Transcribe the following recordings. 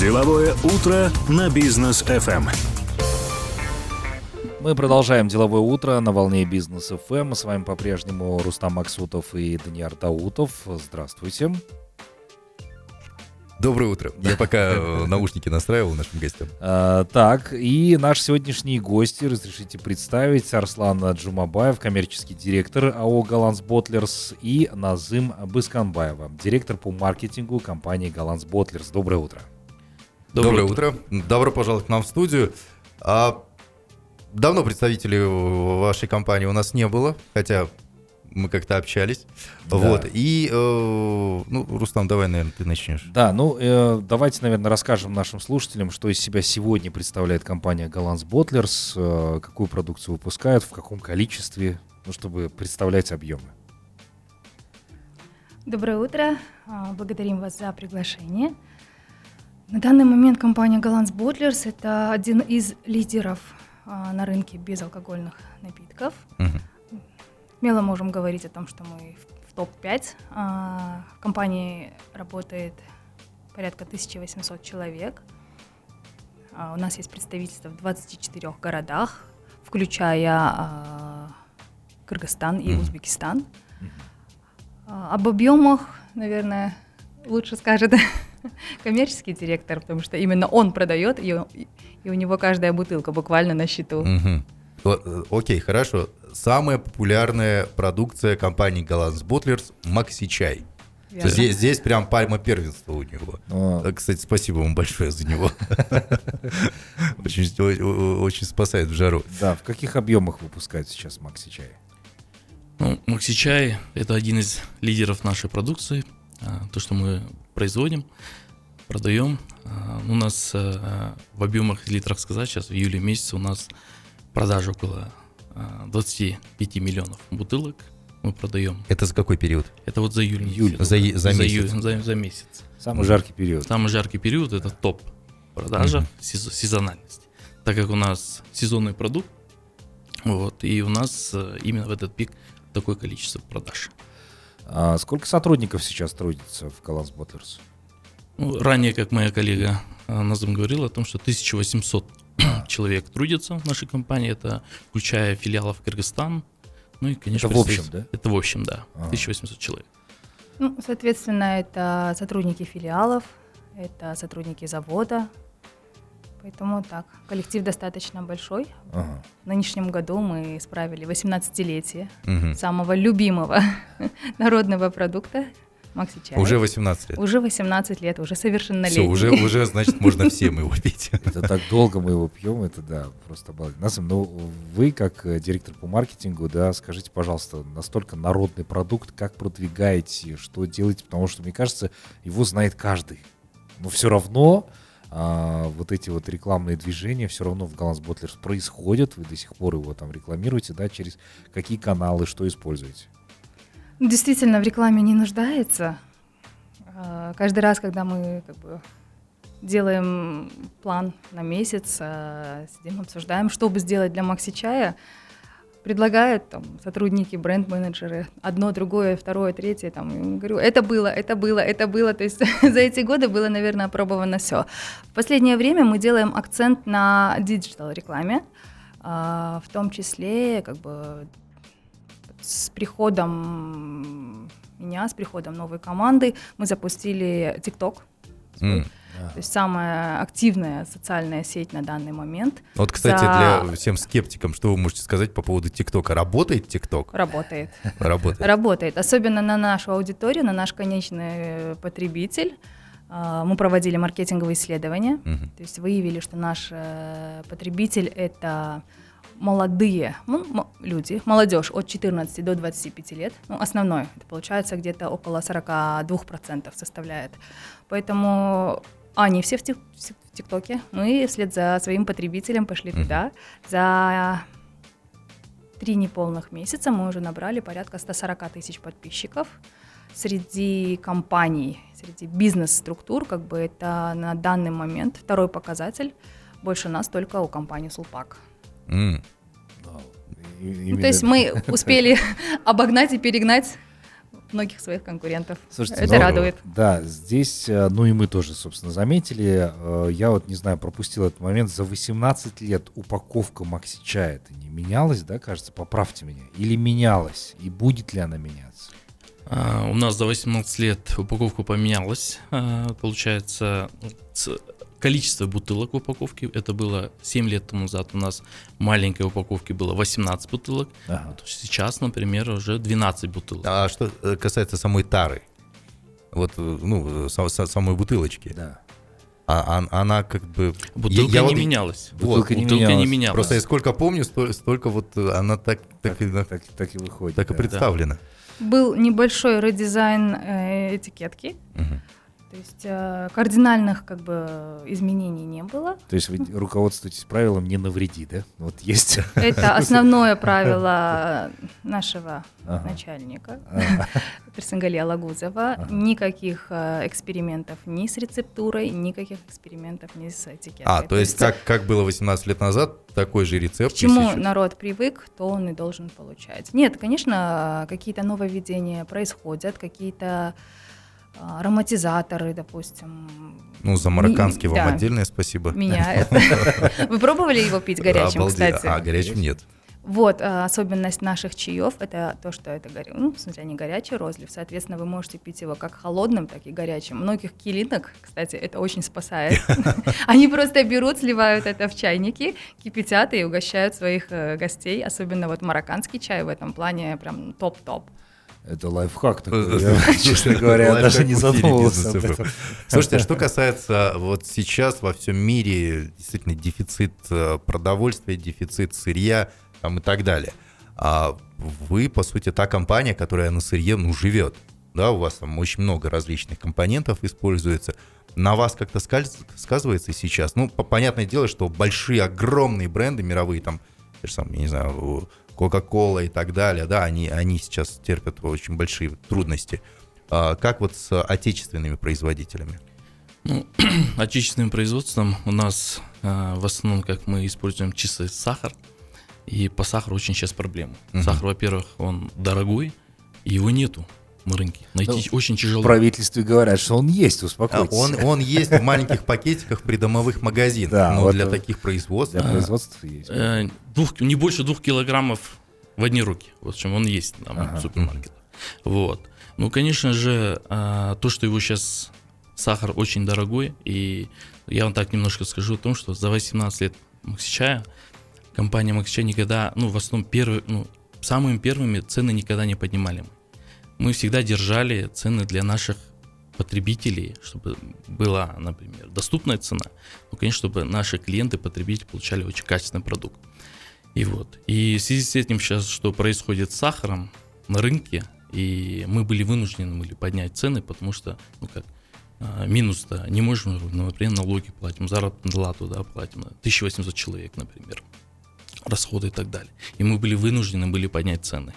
Деловое утро на бизнес FM. Мы продолжаем деловое утро на волне бизнес FM. С вами по-прежнему Рустам Максутов и Даниил Даутов. Здравствуйте. Доброе утро. Я пока э, наушники настраивал нашим гостям. А, так, и наши сегодняшние гости, разрешите представить, Арслан Джумабаев, коммерческий директор АО «Galanz Bottlers» и Назым Бысканбаева, директор по маркетингу компании «Galanz Bottlers». Доброе утро. Доброе, Доброе утро. утро. Добро пожаловать к нам в студию. А, давно представителей вашей компании у нас не было, хотя мы как-то общались. Да. Вот. И, э, ну, Рустам, давай, наверное, ты начнешь. Да, ну, э, давайте, наверное, расскажем нашим слушателям, что из себя сегодня представляет компания Galanz Bottlers, э, какую продукцию выпускают, в каком количестве, ну, чтобы представлять объемы. Доброе утро. А, благодарим вас за приглашение. На данный момент компания Голландс Ботлерс – это один из лидеров а, на рынке безалкогольных напитков. Угу смело можем говорить о том, что мы в топ-5. А, в компании работает порядка 1800 человек. А, у нас есть представительство в 24 городах, включая а, Кыргызстан и Узбекистан. Об объемах, наверное, лучше скажет коммерческий директор, потому что именно он продает, и, и у него каждая бутылка буквально на счету. Э, окей, хорошо самая популярная продукция компании Galanz Bottlers – Макси Чай. Здесь, здесь прям пальма первенства у него. А. Э, кстати, спасибо вам большое за него. Очень, очень спасает в жару. Да, в каких объемах выпускают сейчас Макси Чай? Ну, Макси Чай – это один из лидеров нашей продукции. А, то, что мы производим, продаем. А, у нас э, в объемах литрах сказать, сейчас в июле месяце у нас продажа около 25 миллионов бутылок мы продаем. Это за какой период? Это вот за июль. июль за, за, за, месяц. За, за месяц. Самый жаркий период. Самый жаркий период это топ продажа, mm сезональность. Так как у нас сезонный продукт, вот, и у нас э, именно в этот пик такое количество продаж. А сколько сотрудников сейчас трудится в Bottlers? Ну, ранее, как моя коллега э, Назам говорила, о том, что 1800 человек трудится в нашей компании, это включая филиалов Кыргызстан, ну и, конечно, это в общем, да? Это в общем, да, ага. 1800 человек. Ну, соответственно, это сотрудники филиалов, это сотрудники завода, поэтому так, коллектив достаточно большой. Ага. В нынешнем году мы справили 18-летие угу. самого любимого народного продукта Макси Чай. Уже 18 лет. Уже 18 лет, уже совершеннолетний. Все, уже, уже, значит, можно всем его пить. Это так долго мы его пьем, это да, просто обалденно. Насым, ну вы как э, директор по маркетингу, да, скажите, пожалуйста, настолько народный продукт, как продвигаете, что делаете, потому что, мне кажется, его знает каждый. Но все равно а, вот эти вот рекламные движения все равно в Galanz Bottlers происходят, вы до сих пор его там рекламируете, да, через какие каналы, что используете? Действительно, в рекламе не нуждается. А, каждый раз, когда мы как бы, делаем план на месяц, а, сидим, обсуждаем, что бы сделать для Макси Чая, предлагают там, сотрудники, бренд-менеджеры одно, другое, второе, третье. Там, говорю, это было, это было, это было. То есть за эти годы было, наверное, опробовано все. В последнее время мы делаем акцент на digital рекламе, а, в том числе как бы с приходом меня, с приходом новой команды, мы запустили TikTok. Mm. То есть самая активная социальная сеть на данный момент. Вот, кстати, За... для всем скептикам, что вы можете сказать по поводу TikTok а? Работает TikTok? Работает. Работает. Работает. Особенно на нашу аудиторию, на наш конечный потребитель. А, мы проводили маркетинговые исследования. Угу. То есть выявили, что наш э, потребитель это молодые ну, люди, молодежь от 14 до 25 лет, ну, основной, это получается где-то около 42% составляет. Поэтому они все в, тик- в ТикТоке, мы вслед за своим потребителем пошли mm-hmm. туда. За три неполных месяца мы уже набрали порядка 140 тысяч подписчиков. Среди компаний, среди бизнес-структур, как бы это на данный момент второй показатель. Больше нас только у компании Сулпак. Mm. Ну, то есть мы успели обогнать и перегнать многих своих конкурентов. Слушайте, Это ну, радует. Да, здесь, э, ну и мы тоже, собственно, заметили. э, Я вот, не знаю, пропустил этот момент. За 18 лет упаковка Макси чая это не менялась, да, кажется? Поправьте меня. Или менялась? И будет ли она меняться? А, У нас за 18 лет упаковка поменялась. А, Получается, ну, количество бутылок в упаковке, это было 7 лет тому назад у нас маленькой упаковки было 18 бутылок. Ага. Вот Сейчас, например, уже 12 бутылок. А что э, касается самой тары? Вот, э, ну, са- са- самой бутылочки. Да. А, ан- она как бы... Бутылка я не вот- менялась. Вот, Бутылка не Бутылка не менялась. менялась. Просто я сколько помню, сто- столько вот э, она так, так, Так, и, так, так, так и выходит. и да. представлена. Был небольшой редизайн э, этикетки, Мгм. То есть э, кардинальных как бы изменений не было. То есть вы руководствуетесь правилом «не навреди», да? Вот есть. Это основное правило нашего Ага. начальника Ага. Персенгалия Лагузова. Ага. Никаких э, экспериментов ни с рецептурой, никаких экспериментов ни с этикеткой. А, то есть как, как было 18 лет назад, такой же рецепт. К чему народ привык, то он и должен получать. Нет, конечно, какие-то нововведения происходят, какие-то ароматизаторы, допустим, Ну, за марокканский вам да. отдельное спасибо. меняют. Вы пробовали его пить горячим, кстати? А, горячим нет. Вот, а, особенность наших чаев – это то, что это, горя- ну, в смысле, не горячий розлив, соответственно, вы можете пить его как холодным, так и горячим. Многих килинок, кстати, это очень спасает. Они просто берут, сливают это в чайники, кипятят и угощают своих э, гостей, особенно вот марокканский чай в этом плане прям топ-топ. Это лайфхак такой. Я, честно говоря, Лайфхак даже не задумывался об этом. Слушайте, а что касается вот сейчас во всем мире действительно дефицит э, продовольствия, дефицит сырья там и так далее. А вы, по сути, та компания, которая на сырье, ну, живет. Да, у вас там очень много различных компонентов используется. На вас как-то сказывается сейчас? Ну, по- понятное дело, что большие, огромные бренды мировые, там, я не знаю, Coca-Cola и так далее, да, они, они сейчас терпят очень большие трудности. А как вот с отечественными производителями? Ну, отечественным производством у нас а, в основном, как мы используем чистый сахар, и по сахару очень сейчас проблема. Мгм. Сахар, во-первых, он дорогой, его нету на рынке. Найти Ну, очень тяжело. В правительстве говорят, что он есть, А, успокойтесь. Он, он есть в маленьких пакетиках при домовых магазинах, Да, но вот, для э, таких производств... Для производства есть. Э, двух, не больше двух килограммов в одни руки. Вот в общем, он есть там Ага. в супермаркетах. Вот. Ну, конечно же, а, то, что его сейчас сахар очень дорогой, и я вам так немножко скажу о том, что за 18 лет Максичая компания Максичай никогда, ну, в основном первые, ну, самыми первыми цены никогда не поднимали. Мы всегда держали цены для наших потребителей, чтобы была, например, доступная цена, ну, конечно, чтобы наши клиенты, потребители получали очень качественный продукт. И вот. И в связи с этим сейчас, что происходит с сахаром на рынке, и мы были вынуждены были поднять цены, потому что, ну как, а, минус-то не можем, ну, например, налоги платим, заработную плату, да, платим, на 1800 человек, например, расходы и так далее. И мы были вынуждены были поднять цены.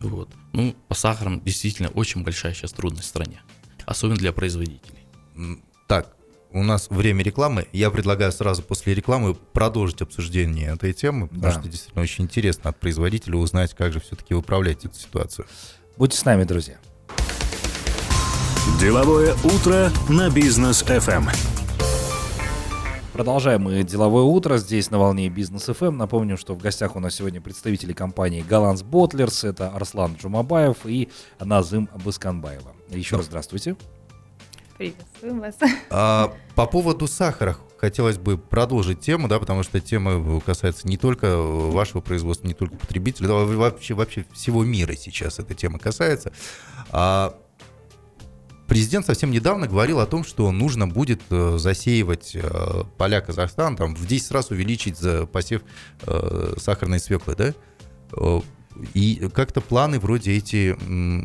Вот. Ну, по сахарам действительно очень большая сейчас трудность в стране, особенно для производителей. Так, у нас время рекламы. Я предлагаю сразу после рекламы продолжить обсуждение этой темы, потому Да. что действительно очень интересно от производителя узнать, как же все-таки управлять эту ситуацию. Будьте с нами, друзья. Деловое утро на бизнес FM. Продолжаем мы деловое утро здесь на волне бизнес FM. Напомню, что в гостях у нас сегодня представители компании Galanz Bottlers. Это Арслан Джумабаев и Назым Басканбаева. Еще раз здравствуйте. Приветствуем вас. А, по поводу сахара хотелось бы продолжить тему, да, потому что тема касается не только вашего производства, не только потребителей, да, вообще, вообще всего мира сейчас эта тема касается. А, президент совсем недавно говорил о том, что нужно будет э, засеивать э, поля Казахстана, там в 10 раз увеличить за посев э, сахарной свеклы, да? И как-то планы вроде эти,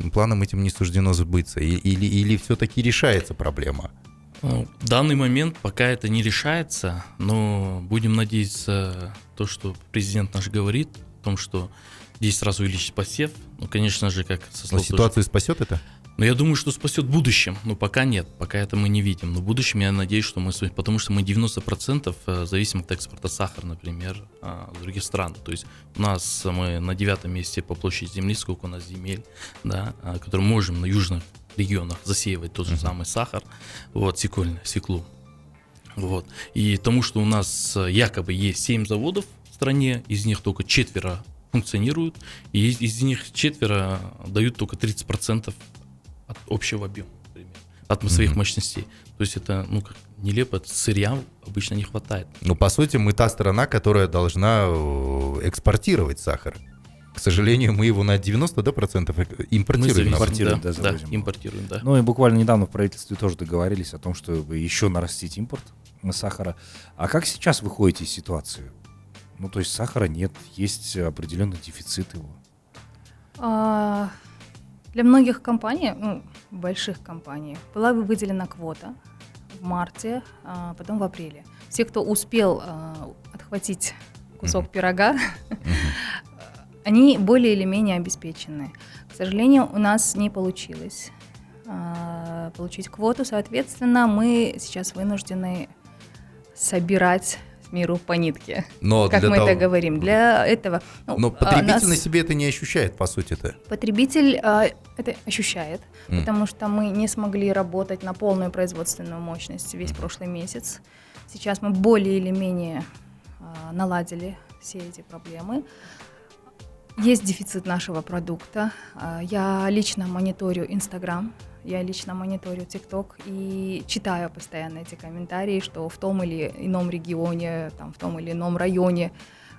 планам этим не суждено сбыться. Или, или все-таки решается проблема? В данный момент пока это не решается, но будем надеяться, то, что президент наш говорит, о том, что 10 раз увеличить посев, ну, конечно же, как со Но ситуацию спасет это? Но я думаю, что спасет в будущем. Но пока нет, пока это мы не видим. Но в будущем я надеюсь, что мы... Потому что мы 90% э, зависим от экспорта сахара, например, а, с других стран. То есть у нас мы на девятом месте по площади земли, сколько у нас земель, да, а, которые можем на южных регионах засеивать тот же самый сахар, вот, секольный, секлу. Вот. И тому, что у нас э, якобы есть 7 заводов в стране, из них только четверо функционируют, и из, из них четверо дают только 30% от общего объема, от mm-hmm. своих мощностей. То есть это, ну, как нелепо, сырья обычно не хватает. Ну, по сути, мы та страна, которая должна э, экспортировать сахар. К сожалению, мы его на 90% да, процентов импортируем. Мы импортируем, да, да, да, импортируем, да. Ну и буквально недавно в правительстве тоже договорились о том, чтобы еще нарастить импорт сахара. А как сейчас вы ходите из ситуации? Ну, то есть сахара нет, есть определенный дефицит его. А, для многих компаний, ну, больших компаний, была выделена квота в марте, а потом в апреле. Все, кто успел а, отхватить кусок mm-hmm. пирога, mm-hmm. они более или менее обеспечены. К сожалению, у нас не получилось а, получить квоту, соответственно, мы сейчас вынуждены собирать миру по нитке. Но как мы того... это говорим. Для этого. Ну, Но потребитель нас... на себе это не ощущает, по сути-то. Потребитель а, это ощущает, mm. потому что мы не смогли работать на полную производственную мощность весь mm. прошлый месяц. Сейчас мы более или менее а, наладили все эти проблемы. Есть дефицит нашего продукта. А, я лично мониторю Инстаграм я лично мониторю ТикТок и читаю постоянно эти комментарии, что в том или ином регионе, там, в том или ином районе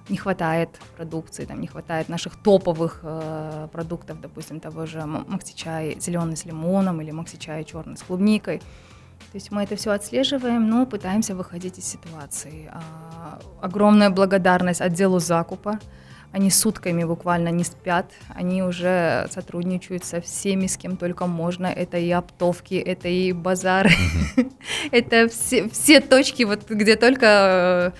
не хватает продукции, там не хватает наших топовых э, продуктов, допустим, того же макси-чай зеленый с лимоном или макси-чай черный с клубникой. То есть мы это все отслеживаем, но пытаемся выходить из ситуации. А, огромная благодарность отделу закупа, они сутками буквально не спят, они уже сотрудничают со всеми, с кем только можно. Это и оптовки, это и базары, это все точки, вот где только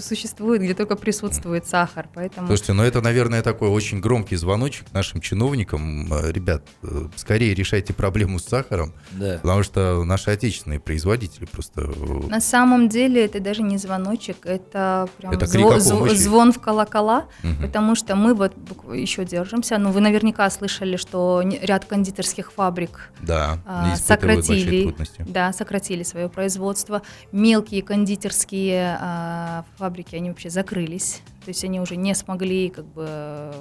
существует, где только присутствует сахар. Поэтому... Слушайте, ну это, наверное, такой очень громкий звоночек нашим чиновникам. Э, ребят, э, скорее решайте проблему с сахаром, да. потому что наши отечественные производители просто... Э, На самом деле это даже не звоночек, это прям это зво- зв- звон в колокола, угу. потому что мы вот еще держимся. Ну, вы наверняка слышали, что ряд кондитерских фабрик да, а, сократили, да, сократили свое производство. Мелкие кондитерские а, фабрики, они вообще закрылись, то есть они уже не смогли как бы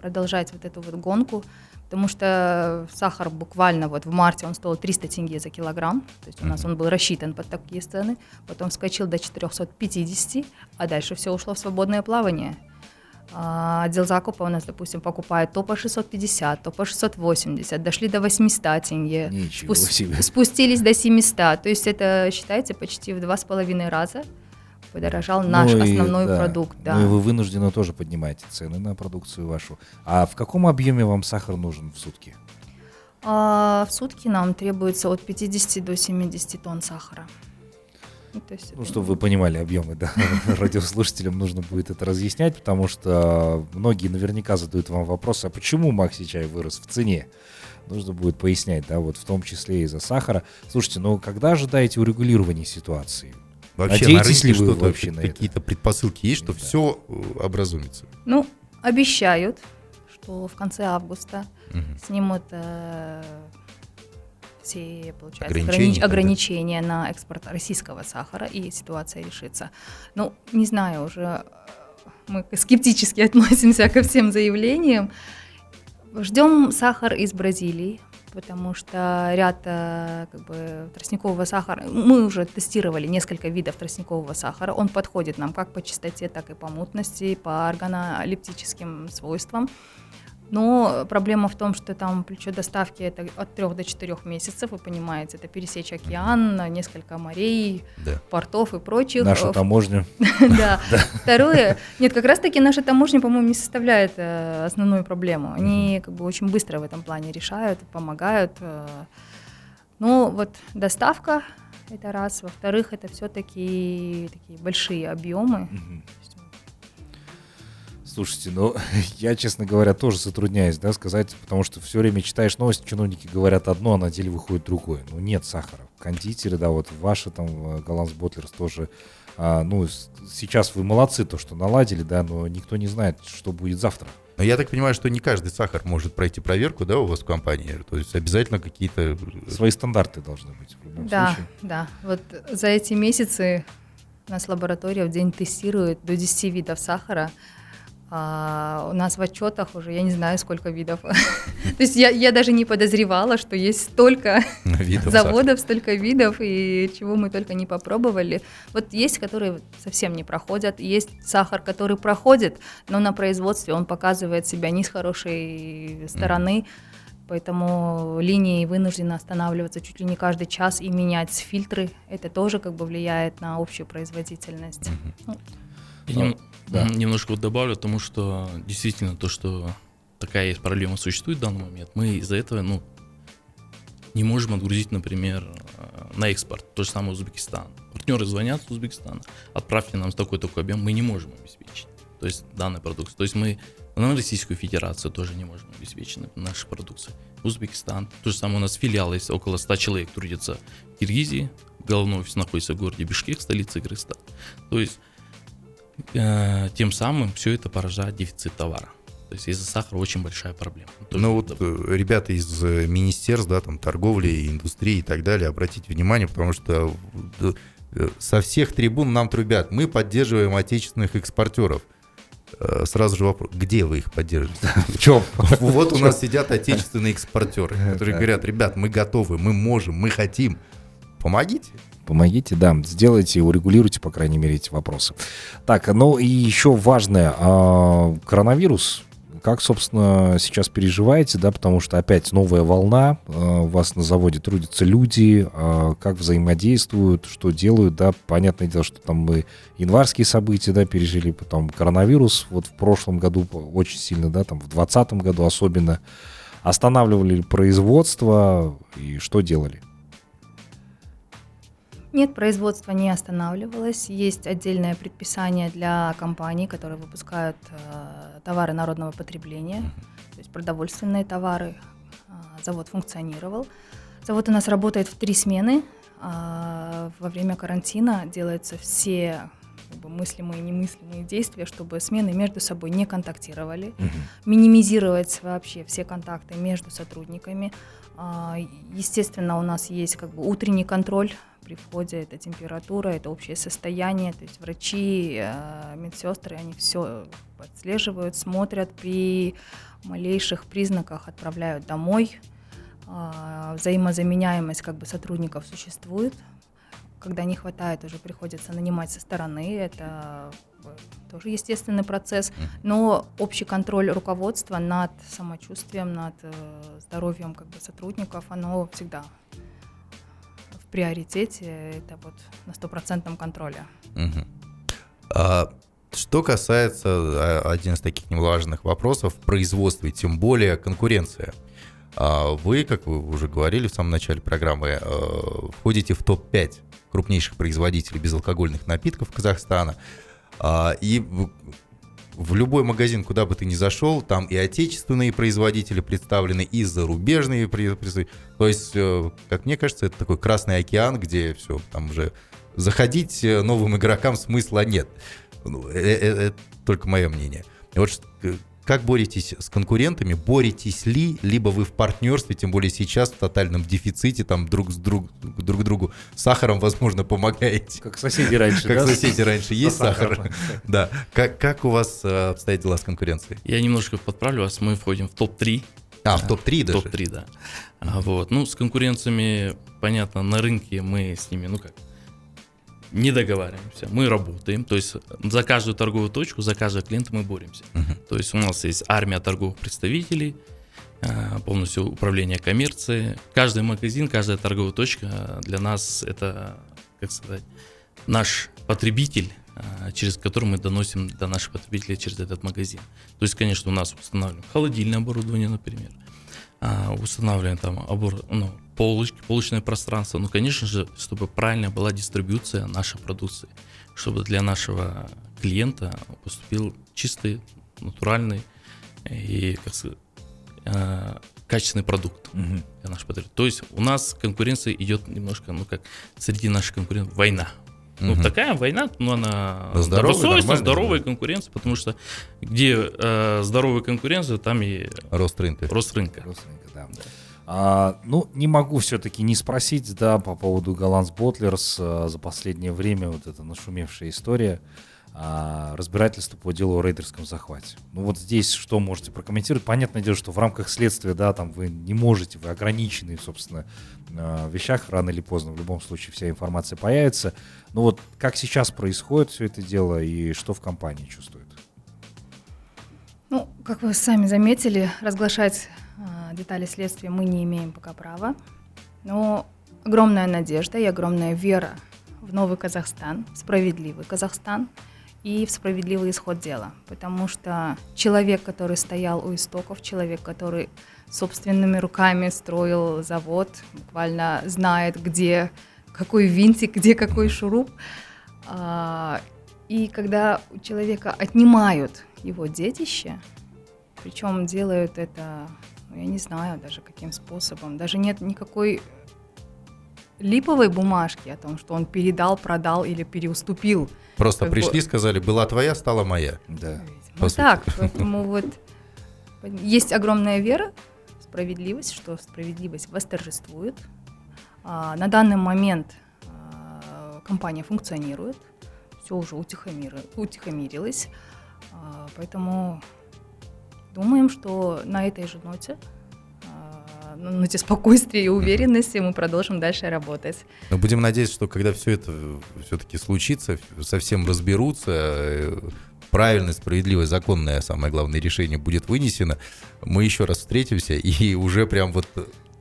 продолжать вот эту вот гонку, потому что сахар буквально вот в марте он стоил 300 тенге за килограмм, то есть у нас он был рассчитан под такие цены, потом вскочил до 450, а дальше все ушло в свободное плавание. А, отдел закупа у нас, допустим, покупает то по 650, то по 680, дошли до 800 тенге, Ничего себе. спустились до 700, то есть это, считайте, почти в два с половиной раза подорожал наш ну и, основной да. продукт. Да. Ну и вы вынуждены тоже поднимаете цены на продукцию вашу. А в каком объеме вам сахар нужен в сутки? А, в сутки нам требуется от 50 до 70 тонн сахара. Ну, то есть ну, это... чтобы вы понимали объемы, да, радиослушателям нужно будет это разъяснять, потому что многие наверняка задают вам вопрос, а почему Макси чай вырос в цене? Нужно будет пояснять, да, вот в том числе из-за сахара. Слушайте, ну когда ожидаете урегулирования ситуации? Вообще Надеетесь на рынке что-то, вообще какие-то предпосылки есть, что да. все э, образумится? Ну, обещают, что в конце августа угу. снимут э, все, получается, ограничения, ограничения да. на экспорт российского сахара, и ситуация решится. Ну, не знаю, уже э, мы скептически относимся ко всем заявлениям. Ждем сахар из Бразилии, потому что ряд э, как бы, тростникового сахара, мы уже тестировали несколько видов тростникового сахара, он подходит нам как по чистоте, так и по мутности, по органолептическим свойствам. Но проблема в том, что там плечо доставки это от 3 до 4 месяцев, вы понимаете, это пересечь океан, несколько морей, да. портов и прочих. Наша таможня. Да. Второе, нет, как раз таки наша таможня, по-моему, не составляет э, основную проблему. Они как бы очень быстро в этом плане решают, помогают. Э. Но вот доставка это раз, во-вторых, это все-таки такие большие объемы. Слушайте, ну, я, честно говоря, тоже затрудняюсь, да, сказать, потому что все время читаешь новости, чиновники говорят одно, а на деле выходит другое. Ну, нет сахара. Кондитеры, да, вот ваши там, э, Galanz Bottlers тоже, а, ну, сейчас вы молодцы, то, что наладили, да, но никто не знает, что будет завтра. Но я так понимаю, что не каждый сахар может пройти проверку, да, у вас в компании? То есть обязательно какие-то... Э, Свои стандарты должны быть в любом да, случае. Да, да. Вот за эти месяцы у нас лаборатория в день тестирует до 10 видов сахара. А у нас в отчетах уже я не знаю сколько видов. То есть я, я даже не подозревала, что есть столько видов заводов, столько видов и чего мы только не попробовали. Вот есть, которые совсем не проходят, есть сахар, который проходит, но на производстве он показывает себя не с хорошей стороны. Поэтому линии вынуждены останавливаться чуть ли не каждый час и менять фильтры. Это тоже как бы влияет на общую производительность. Mm-hmm. Да. Немножко вот добавлю, потому что действительно то, что такая есть проблема существует в данный момент, мы из-за этого, ну, не можем отгрузить, например, э, на экспорт, то же самое Узбекистан. Партнеры звонят с Узбекистана, отправьте нам такой-такой объем, мы не можем обеспечить, то есть данный продукт. То есть мы на Российскую Федерацию тоже не можем обеспечить нашу продукцию. Узбекистан, то же самое у нас филиал есть, около 100 человек трудится в Киргизии, головной офис находится в городе Бишкек, столице Кыргызстана. То есть Э, тем самым все это поражает дефицит товара. То есть из-за сахара очень большая проблема. Ну вот э, ребята из э, министерств, да, там торговли, индустрии и так далее, обратите внимание, потому что со всех трибун нам трубят, мы поддерживаем отечественных экспортеров. Сразу же вопрос, где вы их поддерживаете? В чем? Вот у нас сидят отечественные экспортеры, которые говорят, ребят, мы готовы, мы можем, мы хотим. Помогите. Помогите, да, сделайте, урегулируйте, по крайней мере, эти вопросы. Так, ну и еще важное, а, коронавирус, как, собственно, сейчас переживаете, да, потому что опять новая волна, а, у вас на заводе трудятся люди, а, как взаимодействуют, что делают, да, понятное дело, что там мы январские события, да, пережили, потом коронавирус, вот в прошлом году очень сильно, да, там в 2020 году особенно, останавливали производство и что делали? Нет, производство не останавливалось. Есть отдельное предписание для компаний, которые выпускают э, товары народного потребления, то есть продовольственные товары. Э, завод функционировал. Завод у нас работает в три смены. Э, во время карантина делаются все как бы, мыслимые и немыслимые действия, чтобы смены между собой не контактировали, угу. минимизировать вообще все контакты между сотрудниками. Э, естественно, у нас есть как бы утренний контроль при входе, это температура, это общее состояние, то есть врачи, э, медсестры, они все отслеживают, смотрят, при малейших признаках отправляют домой. Э, взаимозаменяемость как бы сотрудников существует. Когда не хватает, уже приходится нанимать со стороны, это тоже естественный процесс, но общий контроль руководства над самочувствием, над э, здоровьем как бы, сотрудников, оно всегда приоритете, это вот на стопроцентном контроле. Угу. А, что касается, а, один из таких немаловажных вопросов, производства, тем более конкуренция. А вы, как вы уже говорили в самом начале программы, а, входите в топ-5 крупнейших производителей безалкогольных напитков Казахстана. И в любой магазин, куда бы ты ни зашел, там и отечественные производители представлены, и зарубежные производители. То есть, э, как мне кажется, это такой красный океан, где все, там уже заходить э, новым игрокам смысла нет. Ну, это, это только мое мнение. Вот как боретесь с конкурентами? Боретесь ли, либо вы в партнерстве, тем более сейчас в тотальном дефиците, там друг с друг, друг другу сахаром, возможно, помогаете? Как соседи раньше, Как да? соседи раньше. Есть сахар? Да. Как, как у вас э, обстоят дела с конкуренцией? Я немножко подправлю вас. Мы входим в топ-3 а, в топ-3 даже? Топ-3, да. А, вот. Ну, с конкуренциями, понятно, на рынке мы с ними, ну как, не договариваемся, мы работаем, то есть за каждую торговую точку, за каждого клиента мы боремся. Uh-huh. То есть у нас есть армия торговых представителей, э, полностью управление коммерцией. Каждый магазин, каждая торговая точка для нас это, как сказать, наш потребитель, э, через который мы доносим до наших потребителей через этот магазин. То есть, конечно, у нас устанавливаем холодильное оборудование, например, а, устанавливаем там обор, ну, полочки, полочное пространство. Ну, конечно же, чтобы правильно была дистрибьюция нашей продукции, чтобы для нашего клиента поступил чистый натуральный и, как сказать, э, качественный продукт Мгм. для наших потребителей. То есть у нас конкуренция идет немножко, ну как среди наших конкурентов война. Ну, Мгм. такая война, ну, она Да, здоровая, здоровая да. конкуренция, потому что где э, здоровая конкуренция, там и Рост рынка. рост рынка. Родственника, да. А, ну, не могу все-таки не спросить, да, по поводу Galanz Bottlers а, за последнее время вот эта нашумевшая история а, разбирательство по делу о рейдерском захвате. Ну вот здесь что можете прокомментировать? Понятное дело, что в рамках следствия, да, там вы не можете, вы ограничены, собственно, а, в вещах, рано или поздно, в любом случае вся информация появится. Ну вот как сейчас происходит все это дело и что в компании чувствует? Ну, как вы сами заметили, разглашать детали следствия мы не имеем пока права. Но огромная надежда и огромная вера в новый Казахстан, в справедливый Казахстан и в справедливый исход дела. Потому что человек, который стоял у истоков, человек, который собственными руками строил завод, буквально знает, где какой винтик, где какой шуруп. А, И когда у человека отнимают его детище, причем делают это, я не знаю даже каким способом, даже нет никакой липовой бумажки о том, что он передал, продал или переуступил. Просто Как бы- пришли, сказали, была твоя, стала моя. Да. По Ну сути. так, поэтому вот есть огромная вера в справедливость, что справедливость восторжествует. А, на данный момент а, компания функционирует, все уже утихомири- утихомирилось, А, поэтому думаем, что на этой же ноте, а, на ноте спокойствия и уверенности мы продолжим дальше работать. Но будем надеяться, что когда все это все-таки случится, совсем разберутся, э, правильное, справедливое, законное, самое главное, решение будет вынесено, мы еще раз встретимся и уже прям вот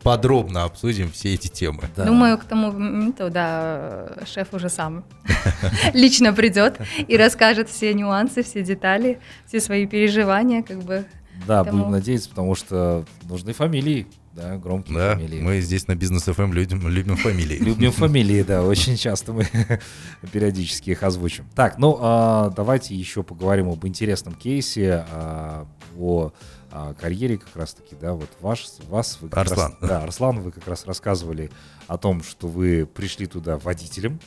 подробно обсудим все эти темы. Да. Думаю, к тому моменту, да, шеф уже сам лично придет и расскажет все нюансы, все детали, все свои переживания, как бы. Да, Поэтому- будем надеяться, потому что нужны фамилии, да, громкие Да, фамилии. мы здесь на бизнес FM любим, любим фамилии. Любим фамилии, да, очень часто мы периодически их озвучим. Так, ну а, давайте еще поговорим об интересном кейсе, а, о а, карьере как раз-таки, да, вот ваш, вас, вы как Арслан. раз, да, Арслан, вы как раз рассказывали о том, что вы пришли туда водителем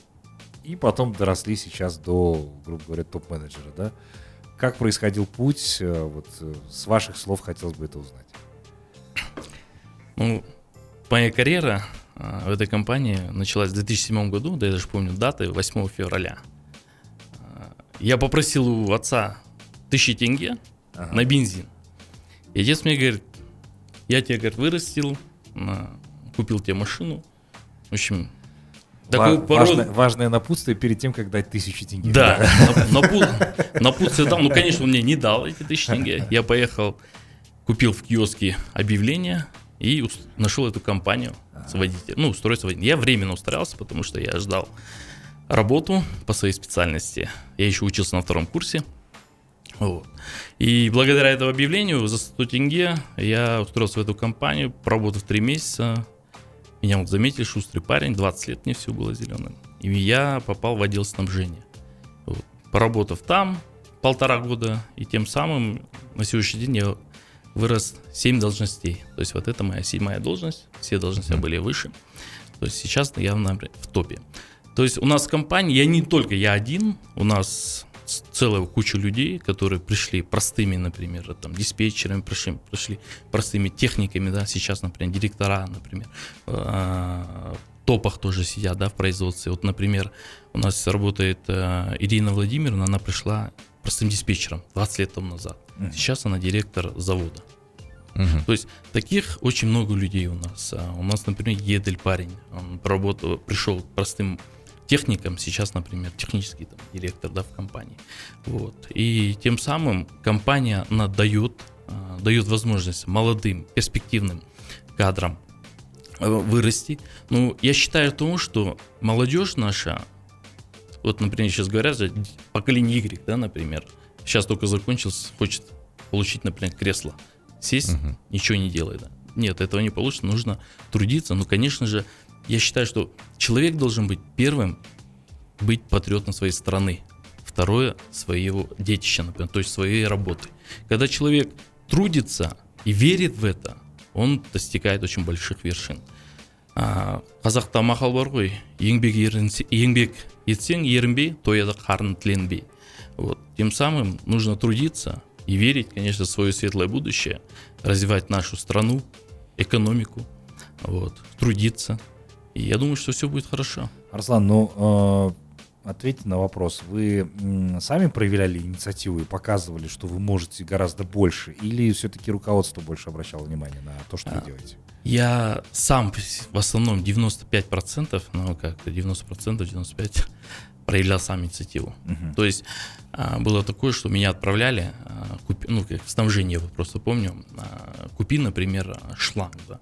и потом доросли сейчас до, грубо говоря, топ-менеджера, да. Как происходил путь, э, вот э, с ваших слов хотелось бы это узнать. Ну, моя карьера а, в этой компании началась в 2007 году, да я даже помню даты, 8 февраля. Я попросил у отца тысячи тенге Ага. на бензин. И отец мне говорит, я тебя, говорит, вырастил, купил тебе машину. В общем, такой Ва- пород- важное, важное напутствие перед тем, как дать тысячу тенге. Да, напу- напутствие дал. Ну, конечно, он мне не дал эти тысячи тенге. Я поехал, купил в киоске объявление и нашел эту компанию с водителем. Ну, устроиться водителем. Я временно устраивался, потому что я ждал работу по своей специальности. Я еще учился на втором курсе. Вот. И благодаря этому объявлению за 100 тенге я устроился в эту компанию, проработав 3 месяца. Меня вот заметили, шустрый парень, 20 лет мне все было зеленым. И я попал в отдел снабжения. Вот. Поработав там полтора года, и тем самым на сегодняшний день я вырос 7 должностей. То есть вот это моя седьмая должность, все должности были выше. То есть сейчас я в топе. То есть у нас в компании, я не только я один, у нас целая куча людей, которые пришли простыми, например, там, диспетчерами, пришли, пришли простыми техниками, да, сейчас, например, директора, например, э, в топах тоже сидят, да, в производстве. Вот, например, у нас работает э, Ирина Владимировна, она пришла простым диспетчером 20 лет тому назад. Сейчас она директор завода. Мгм. То есть таких очень много людей у нас. А У нас, например, Едель парень, он проработал, пришел простым техником, сейчас, например, технический там, директор да, в компании. Вот. И тем самым компания она дает, а, дает возможность молодым, перспективным кадрам э, вырасти. Ну, я считаю тому, что молодежь наша, вот, например, сейчас говорят, поколение Y, да, например, сейчас только закончился, хочет получить, например, кресло, сесть, Мгм. ничего не делает. Да. Нет, этого не получится, нужно трудиться. Ну, конечно же, я считаю, что человек должен быть первым, быть патриотом своей страны. второе своего детища, например, то есть своей работы. Когда человек трудится и верит в это, он достигает очень больших вершин. А, қазақта мақал бар ғой еңбек, еңбек етсең ерінбей тояды қарын тіленбей вот тем самым нужно трудиться и верить конечно в свое светлое будущее развивать нашу страну экономику вот трудиться и я думаю что все будет хорошо Арслан ну э, ответьте на вопрос вы сами проявляли инициативу и показывали что вы можете гораздо больше или все-таки руководство больше обращало внимание на то что а, вы делаете я сам в основном 95%, ну как 90%, 95% проявлял сам инициативу. Uh-huh. То есть а, было такое, что меня отправляли, а, купи, ну как снабжение, вот просто помню, а, купи, например, шланг, да,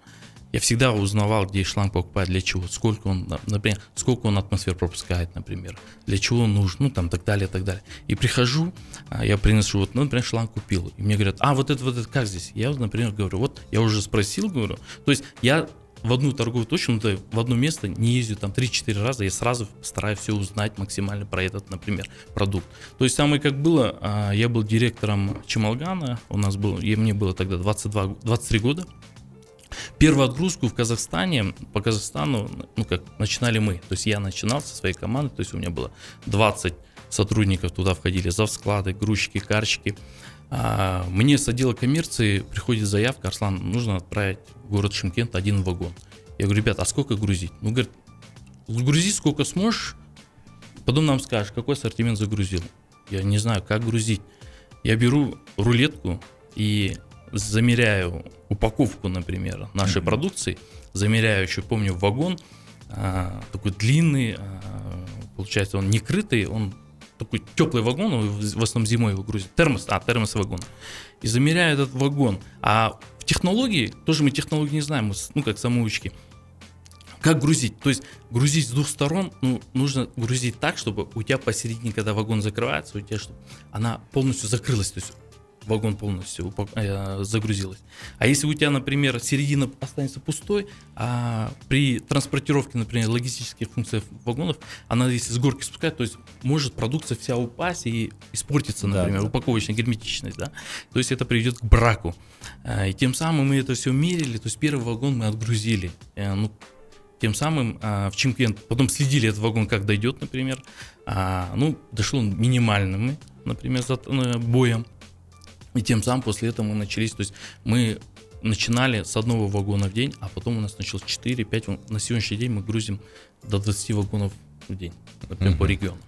я всегда узнавал, где шланг покупать, для чего, сколько он, например, сколько он атмосфер пропускает, например, для чего он нужен, ну там так далее, так далее. И прихожу, а, я приношу, вот, ну, например, шланг купил, и мне говорят, а вот это, вот это как здесь? Я, например, говорю, вот я уже спросил, говорю, то есть я в одну торговую точку, ну, в одно место не езжу там 3-4 раза, я сразу стараюсь все узнать максимально про этот, например, продукт. То есть самое как было, а, я был директором Чемалгана, у нас был, и мне было тогда 22, 23 года, Первую отгрузку в Казахстане, по Казахстану, ну как, начинали мы. То есть я начинал со своей командой, то есть у меня было 20 сотрудников, туда входили за склады, грузчики, карщики. А, мне с отдела коммерции приходит заявка, Арслан, нужно отправить в город Шимкент один вагон. Я говорю, ребят, а сколько грузить? Ну, говорит, грузи сколько сможешь, потом нам скажешь, какой ассортимент загрузил. Я не знаю, как грузить. Я беру рулетку и замеряю упаковку, например, нашей mm-hmm. продукции, замеряю еще, помню, вагон, а, такой длинный, а, получается, он не крытый, он такой теплый вагон, он в основном зимой его грузит, термос, а, термос вагон. И замеряю этот вагон. А в технологии, тоже мы технологии не знаем, мы, ну, как самоучки, как грузить? То есть грузить с двух сторон, ну, нужно грузить так, чтобы у тебя посередине, когда вагон закрывается, у тебя, чтобы она полностью закрылась. То есть вагон полностью э, загрузилась. А если у тебя, например, середина останется пустой, а при транспортировке, например, логистических функций вагонов, она если с горки спускает, то есть может продукция вся упасть и испортиться, например, да, да. упаковочная герметичность, да. То есть это приведет к браку. Э, и тем самым мы это все мерили, то есть первый вагон мы отгрузили. Э, ну, тем самым а, в Чимкент, потом следили этот вагон, как дойдет, например. А, ну, дошел он минимальным, например, за, боем. И тем самым после этого мы начались, то есть мы начинали с одного вагона в день, а потом у нас началось 4-5. На сегодняшний день мы грузим до 20 вагонов в день, например, угу. по региону.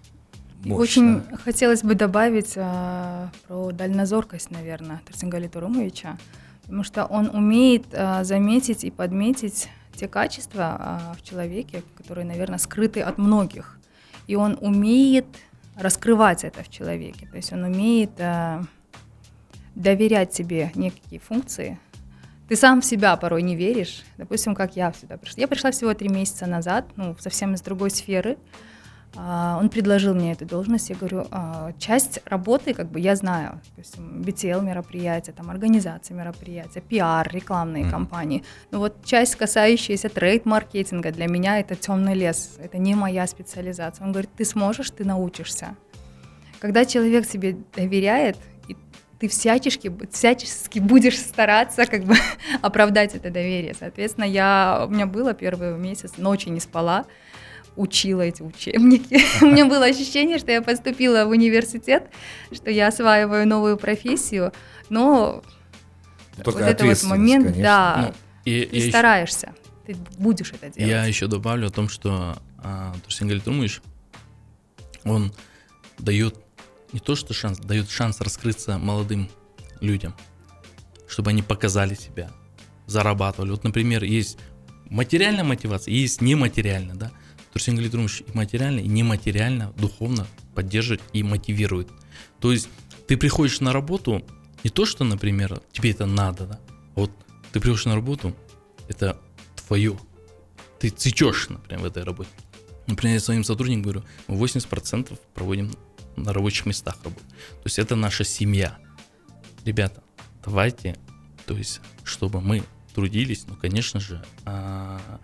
Мощно. Очень хотелось бы добавить а, про дальнозоркость, наверное, Тарсингали Турумовича, потому что он умеет а, заметить и подметить те качества а, в человеке, которые, наверное, скрыты от многих. И он умеет раскрывать это в человеке, то есть он умеет... А, доверять себе некие функции, ты сам в себя порой не веришь. Допустим, как я сюда пришла. Я пришла всего три месяца назад, ну, совсем из другой сферы. А, он предложил мне эту должность. Я говорю, а, часть работы, как бы я знаю, то есть BTL мероприятия, там организация мероприятия, пиар, рекламные mm-hmm. кампании. Но вот часть, касающаяся трейд-маркетинга, для меня это темный лес, это не моя специализация. Он говорит, ты сможешь, ты научишься. Когда человек себе доверяет, ты всячески, всячески будешь стараться как бы оправдать это доверие. Соответственно, я, у меня было первый месяц, ночи не спала, учила эти учебники. У меня было ощущение, что я поступила в университет, что я осваиваю новую профессию, но Только вот это вот момент, конечно. да, ну, и, ты и стараешься, еще, ты будешь это делать. Я еще добавлю о том, что а, Турсингель Трумыш, он дает не то что шанс, дает шанс раскрыться молодым людям, чтобы они показали себя, зарабатывали. Вот, например, есть материальная мотивация, есть нематериальная, да. Турсин Галитрумович и материально, и нематериально, духовно поддерживает и мотивирует. То есть ты приходишь на работу, не то, что, например, тебе это надо, да, а вот ты приходишь на работу, это твое. Ты цветешь, например, в этой работе. Например, я своим сотрудникам говорю, мы 80% проводим на рабочих местах работать. То есть это наша семья. Ребята, давайте, то есть, чтобы мы трудились, ну, конечно же, а,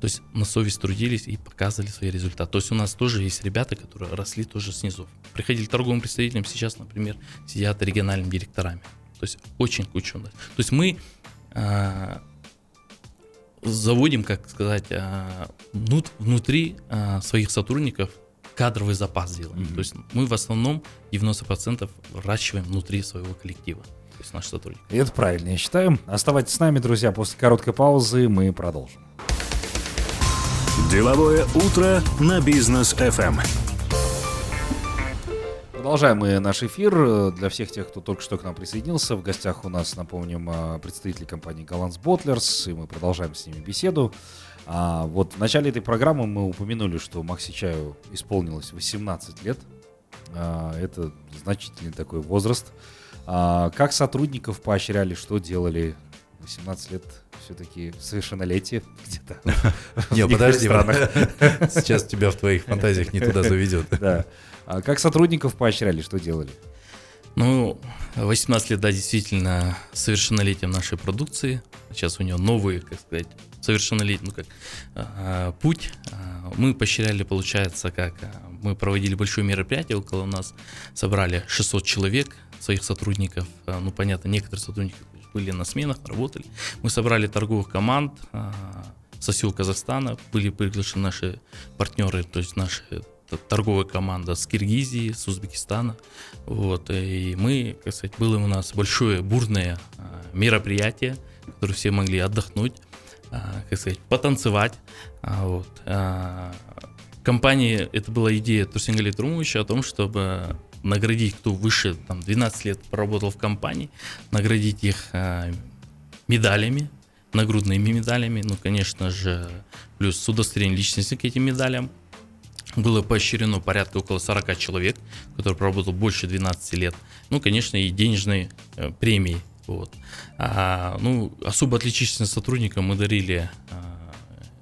То есть на совесть трудились и показывали свои результаты. То есть у нас тоже есть ребята, которые росли тоже снизу. Приходили торговым представителям, сейчас, например, сидят региональными директорами. То есть очень кучу. То есть мы э, заводим, как сказать, э, внутри э, своих сотрудников кадровый запас делаем. Mm-hmm. То есть мы в основном 90% выращиваем внутри своего коллектива. То есть наши сотрудники. И это правильно, я считаю. Оставайтесь с нами, друзья. После короткой паузы мы продолжим. Деловое утро на бизнес FM. Продолжаем мы наш эфир. Для всех тех, кто только что к нам присоединился, в гостях у нас, напомним, а, представители компании Galanz Bottlers, и мы продолжаем с ними беседу. А вот в начале этой программы мы упомянули, что Maxi Чаю исполнилось 18 лет. А, это значительный такой возраст. А, как сотрудников поощряли, что делали? 18 лет все-таки совершеннолетие где-то. Не, подожди, сейчас тебя в твоих фантазиях не туда заведет. Да. А как сотрудников поощряли, что делали? Ну, 18 лет, да, действительно, совершеннолетием нашей продукции. Сейчас у нее новый, как сказать, совершеннолетний, ну как, э, путь. Мы поощряли, получается, как мы проводили большое мероприятие, около нас собрали 600 человек, своих сотрудников. Ну, понятно, некоторые сотрудники были на сменах, работали. Мы собрали торговых команд со всего Казахстана, были приглашены наши партнеры, то есть наши торговая команда с Киргизии, с Узбекистана. Вот, и мы, как сказать, было у нас большое бурное а, мероприятие, которое все могли отдохнуть, а, как сказать, потанцевать. А, вот. Компании, это была идея Турсингали Трумовича о том, чтобы наградить, кто выше там, 12 лет поработал в компании, наградить их медалями, нагрудными медалями, ну, конечно же, плюс с удостоверением личности к этим медалям, было поощрено порядка около 40 человек, которые проработал больше 12 лет. Ну, конечно, и денежные э, премии. Вот. А, ну, особо отличительным сотрудникам мы дарили а,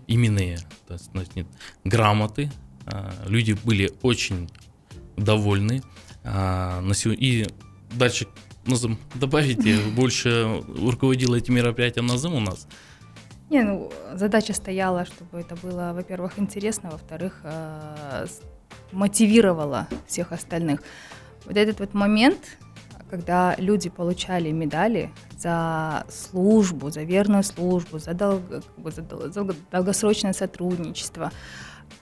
именные так сказать, грамоты. А, люди были очень довольны. А, на сегодня, и дальше Назым, добавите, больше руководила этим мероприятием Назым у нас. Не, ну, задача стояла, чтобы это было, во-первых, интересно, во-вторых, э, мотивировало всех остальных. Вот этот вот момент, когда люди получали медали за службу, за верную службу, за, долго, за долгосрочное сотрудничество,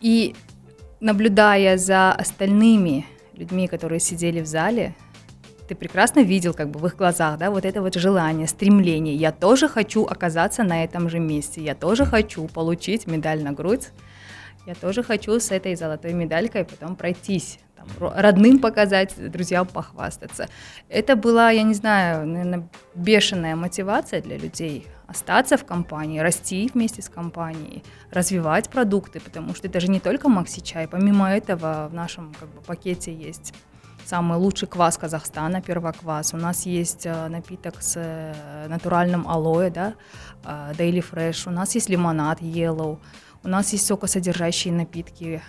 и наблюдая за остальными людьми, которые сидели в зале, ты прекрасно видел как бы в их глазах, да, вот это вот желание, стремление. Я тоже хочу оказаться на этом же месте, я тоже хочу получить медаль на грудь, я тоже хочу с этой золотой медалькой потом пройтись, там, родным показать, друзьям похвастаться. Это была, я не знаю, наверное, бешеная мотивация для людей остаться в компании, расти вместе с компанией, развивать продукты, потому что это же не только Макси Чай, помимо этого в нашем как бы, пакете есть самый лучший квас Казахстана, первоквас. У нас есть э, напиток с э, натуральным алоэ, да, э, Daily Fresh. У нас есть лимонад Yellow. У нас есть сокосодержащие напитки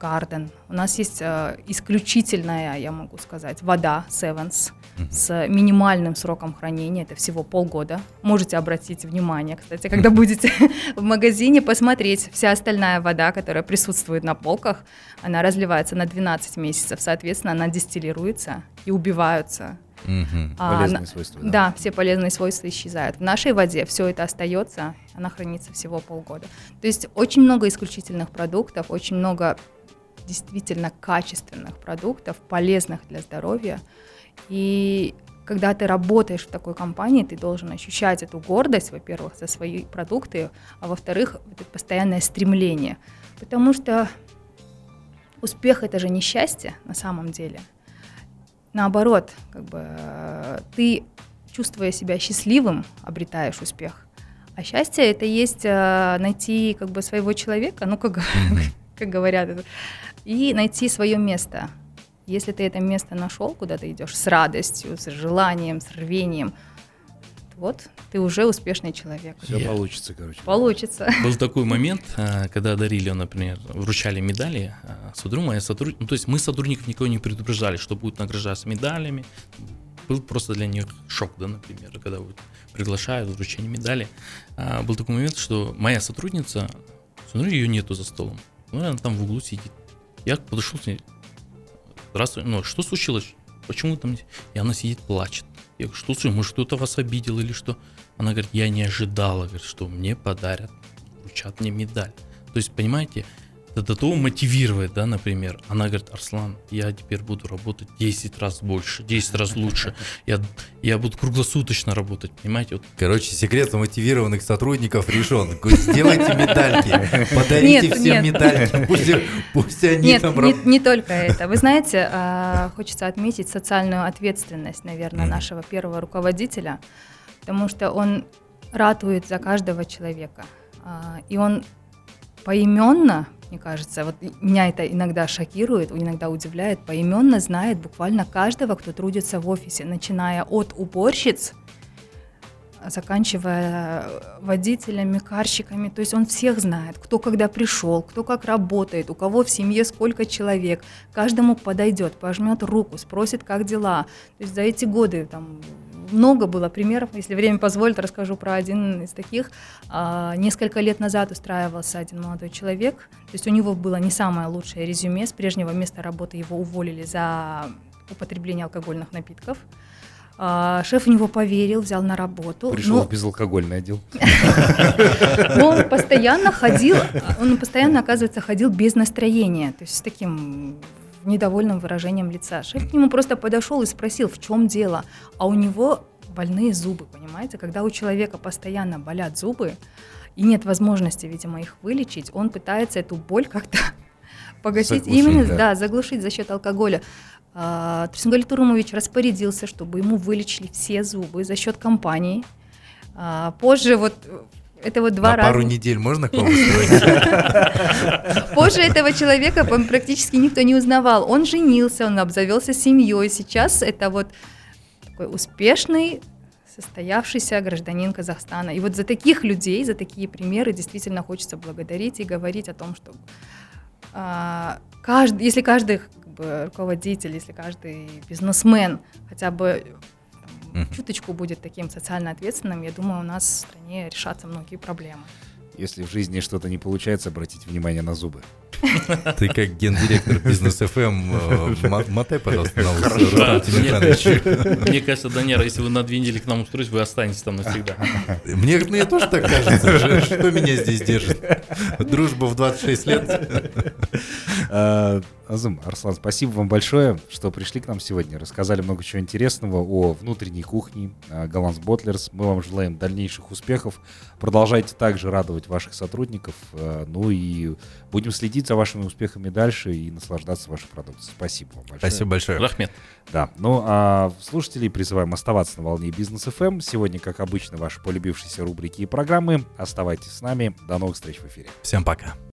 Garden. У нас есть исключительная, я могу сказать, вода Sevens с минимальным сроком хранения, это всего полгода. Можете обратить внимание, кстати, когда будете в магазине, посмотреть, вся остальная вода, которая присутствует на полках, она разливается на 12 месяцев, соответственно, она дистиллируется и убиваются Угу. А, полезные свойства. Да. да, все полезные свойства исчезают. В нашей воде все это остается, она хранится всего полгода. То есть очень много исключительных продуктов, очень много действительно качественных продуктов, полезных для здоровья. И когда ты работаешь в такой компании, ты должен ощущать эту гордость, во-первых, за свои продукты, а во-вторых, это постоянное стремление. Потому что успех это же не счастье на самом деле. Наоборот, как бы ты, чувствуя себя счастливым, обретаешь успех. А счастье это есть э, найти как бы своего человека, ну как, как говорят, и найти свое место если ты это место нашел, куда ты идешь с радостью, с желанием, с рвением, вот ты уже успешный человек. Все Я... получится, короче. Получится. Был такой момент, а, когда дарили, например, вручали медали а, Судру, моя сотрудник, ну, то есть мы сотрудников никого не предупреждали, что будут награждаться медалями. Был просто для них шок, да, например, когда вот приглашают вручение медали. А, был такой момент, что моя сотрудница Смотрю, ее нету за столом. Ну, она там в углу сидит. Я подошел с ней. Здравствуй. Ну, что случилось? Почему там? И она сидит, плачет. Я говорю, что случилось? Может, кто-то вас обидел или что? Она говорит, я не ожидала, говорит, что мне подарят, вручат мне медаль. То есть, понимаете, того мотивирует, да, например. Она говорит, Арслан, я теперь буду работать 10 раз больше, 10 раз лучше. Я, я буду круглосуточно работать, понимаете? Вот. Короче, секрет мотивированных сотрудников решен. Сделайте медальки, подарите нет, всем нет. медальки, пусть, пусть они нет, там... Не, не только это. Вы знаете, а, хочется отметить социальную ответственность, наверное, нашего первого руководителя, потому что он ратует за каждого человека. А, и он поименно мне кажется. Вот меня это иногда шокирует, иногда удивляет. Поименно знает буквально каждого, кто трудится в офисе, начиная от уборщиц, заканчивая водителями, карщиками. То есть он всех знает, кто когда пришел, кто как работает, у кого в семье сколько человек. Каждому подойдет, пожмет руку, спросит, как дела. То есть за эти годы там, много было примеров, если время позволит, расскажу про один из таких. А, несколько лет назад устраивался один молодой человек, то есть у него было не самое лучшее резюме, с прежнего места работы его уволили за употребление алкогольных напитков. А, шеф в него поверил, взял на работу. Пришел но... в безалкогольный отдел. Но он постоянно ходил, он постоянно, оказывается, ходил без настроения, то есть с таким недовольным выражением лица. Шеф к нему просто подошел и спросил, в чем дело. А у него больные зубы, понимаете? Когда у человека постоянно болят зубы, и нет возможности, видимо, их вылечить, он пытается эту боль как-то погасить, заглушить, именно, да. да, заглушить за счет алкоголя. А, Турумович распорядился, чтобы ему вылечили все зубы за счет компании. А, позже вот это вот два На раза. пару недель можно к вам Позже этого человека практически никто не узнавал. Он женился, он обзавелся семьей. Сейчас это вот такой успешный состоявшийся гражданин Казахстана. И вот за таких людей, за такие примеры действительно хочется благодарить и говорить о том, что а, каждый, если каждый как бы, руководитель, если каждый бизнесмен хотя бы mm чуточку будет таким социально ответственным, я думаю, у нас в стране решатся многие проблемы. Если в жизни что-то не получается, обратите внимание на зубы. Ты как гендиректор бизнес FM, э, мотай, пожалуйста, на. Мне кажется, Даняра, если вы на две недели к нам устроитесь, вы останетесь там навсегда. Мне, мне тоже так кажется. Что меня здесь держит? Дружба в 26 лет. А, Азым, Арслан, спасибо вам большое, что пришли к нам сегодня. Рассказали много чего интересного о внутренней кухне Galanz Bottlers. Мы вам желаем дальнейших успехов. Продолжайте также радовать ваших сотрудников. А, ну и будем следить за вашими успехами дальше и наслаждаться вашей продукцией. Спасибо вам большое. Спасибо большое. Рахмет. Да, ну а слушателей призываем оставаться на волне Бизнес FM. Эм. Сегодня, как обычно, ваши полюбившиеся рубрики и программы. Оставайтесь с нами. До новых встреч в эфире. Всем пока.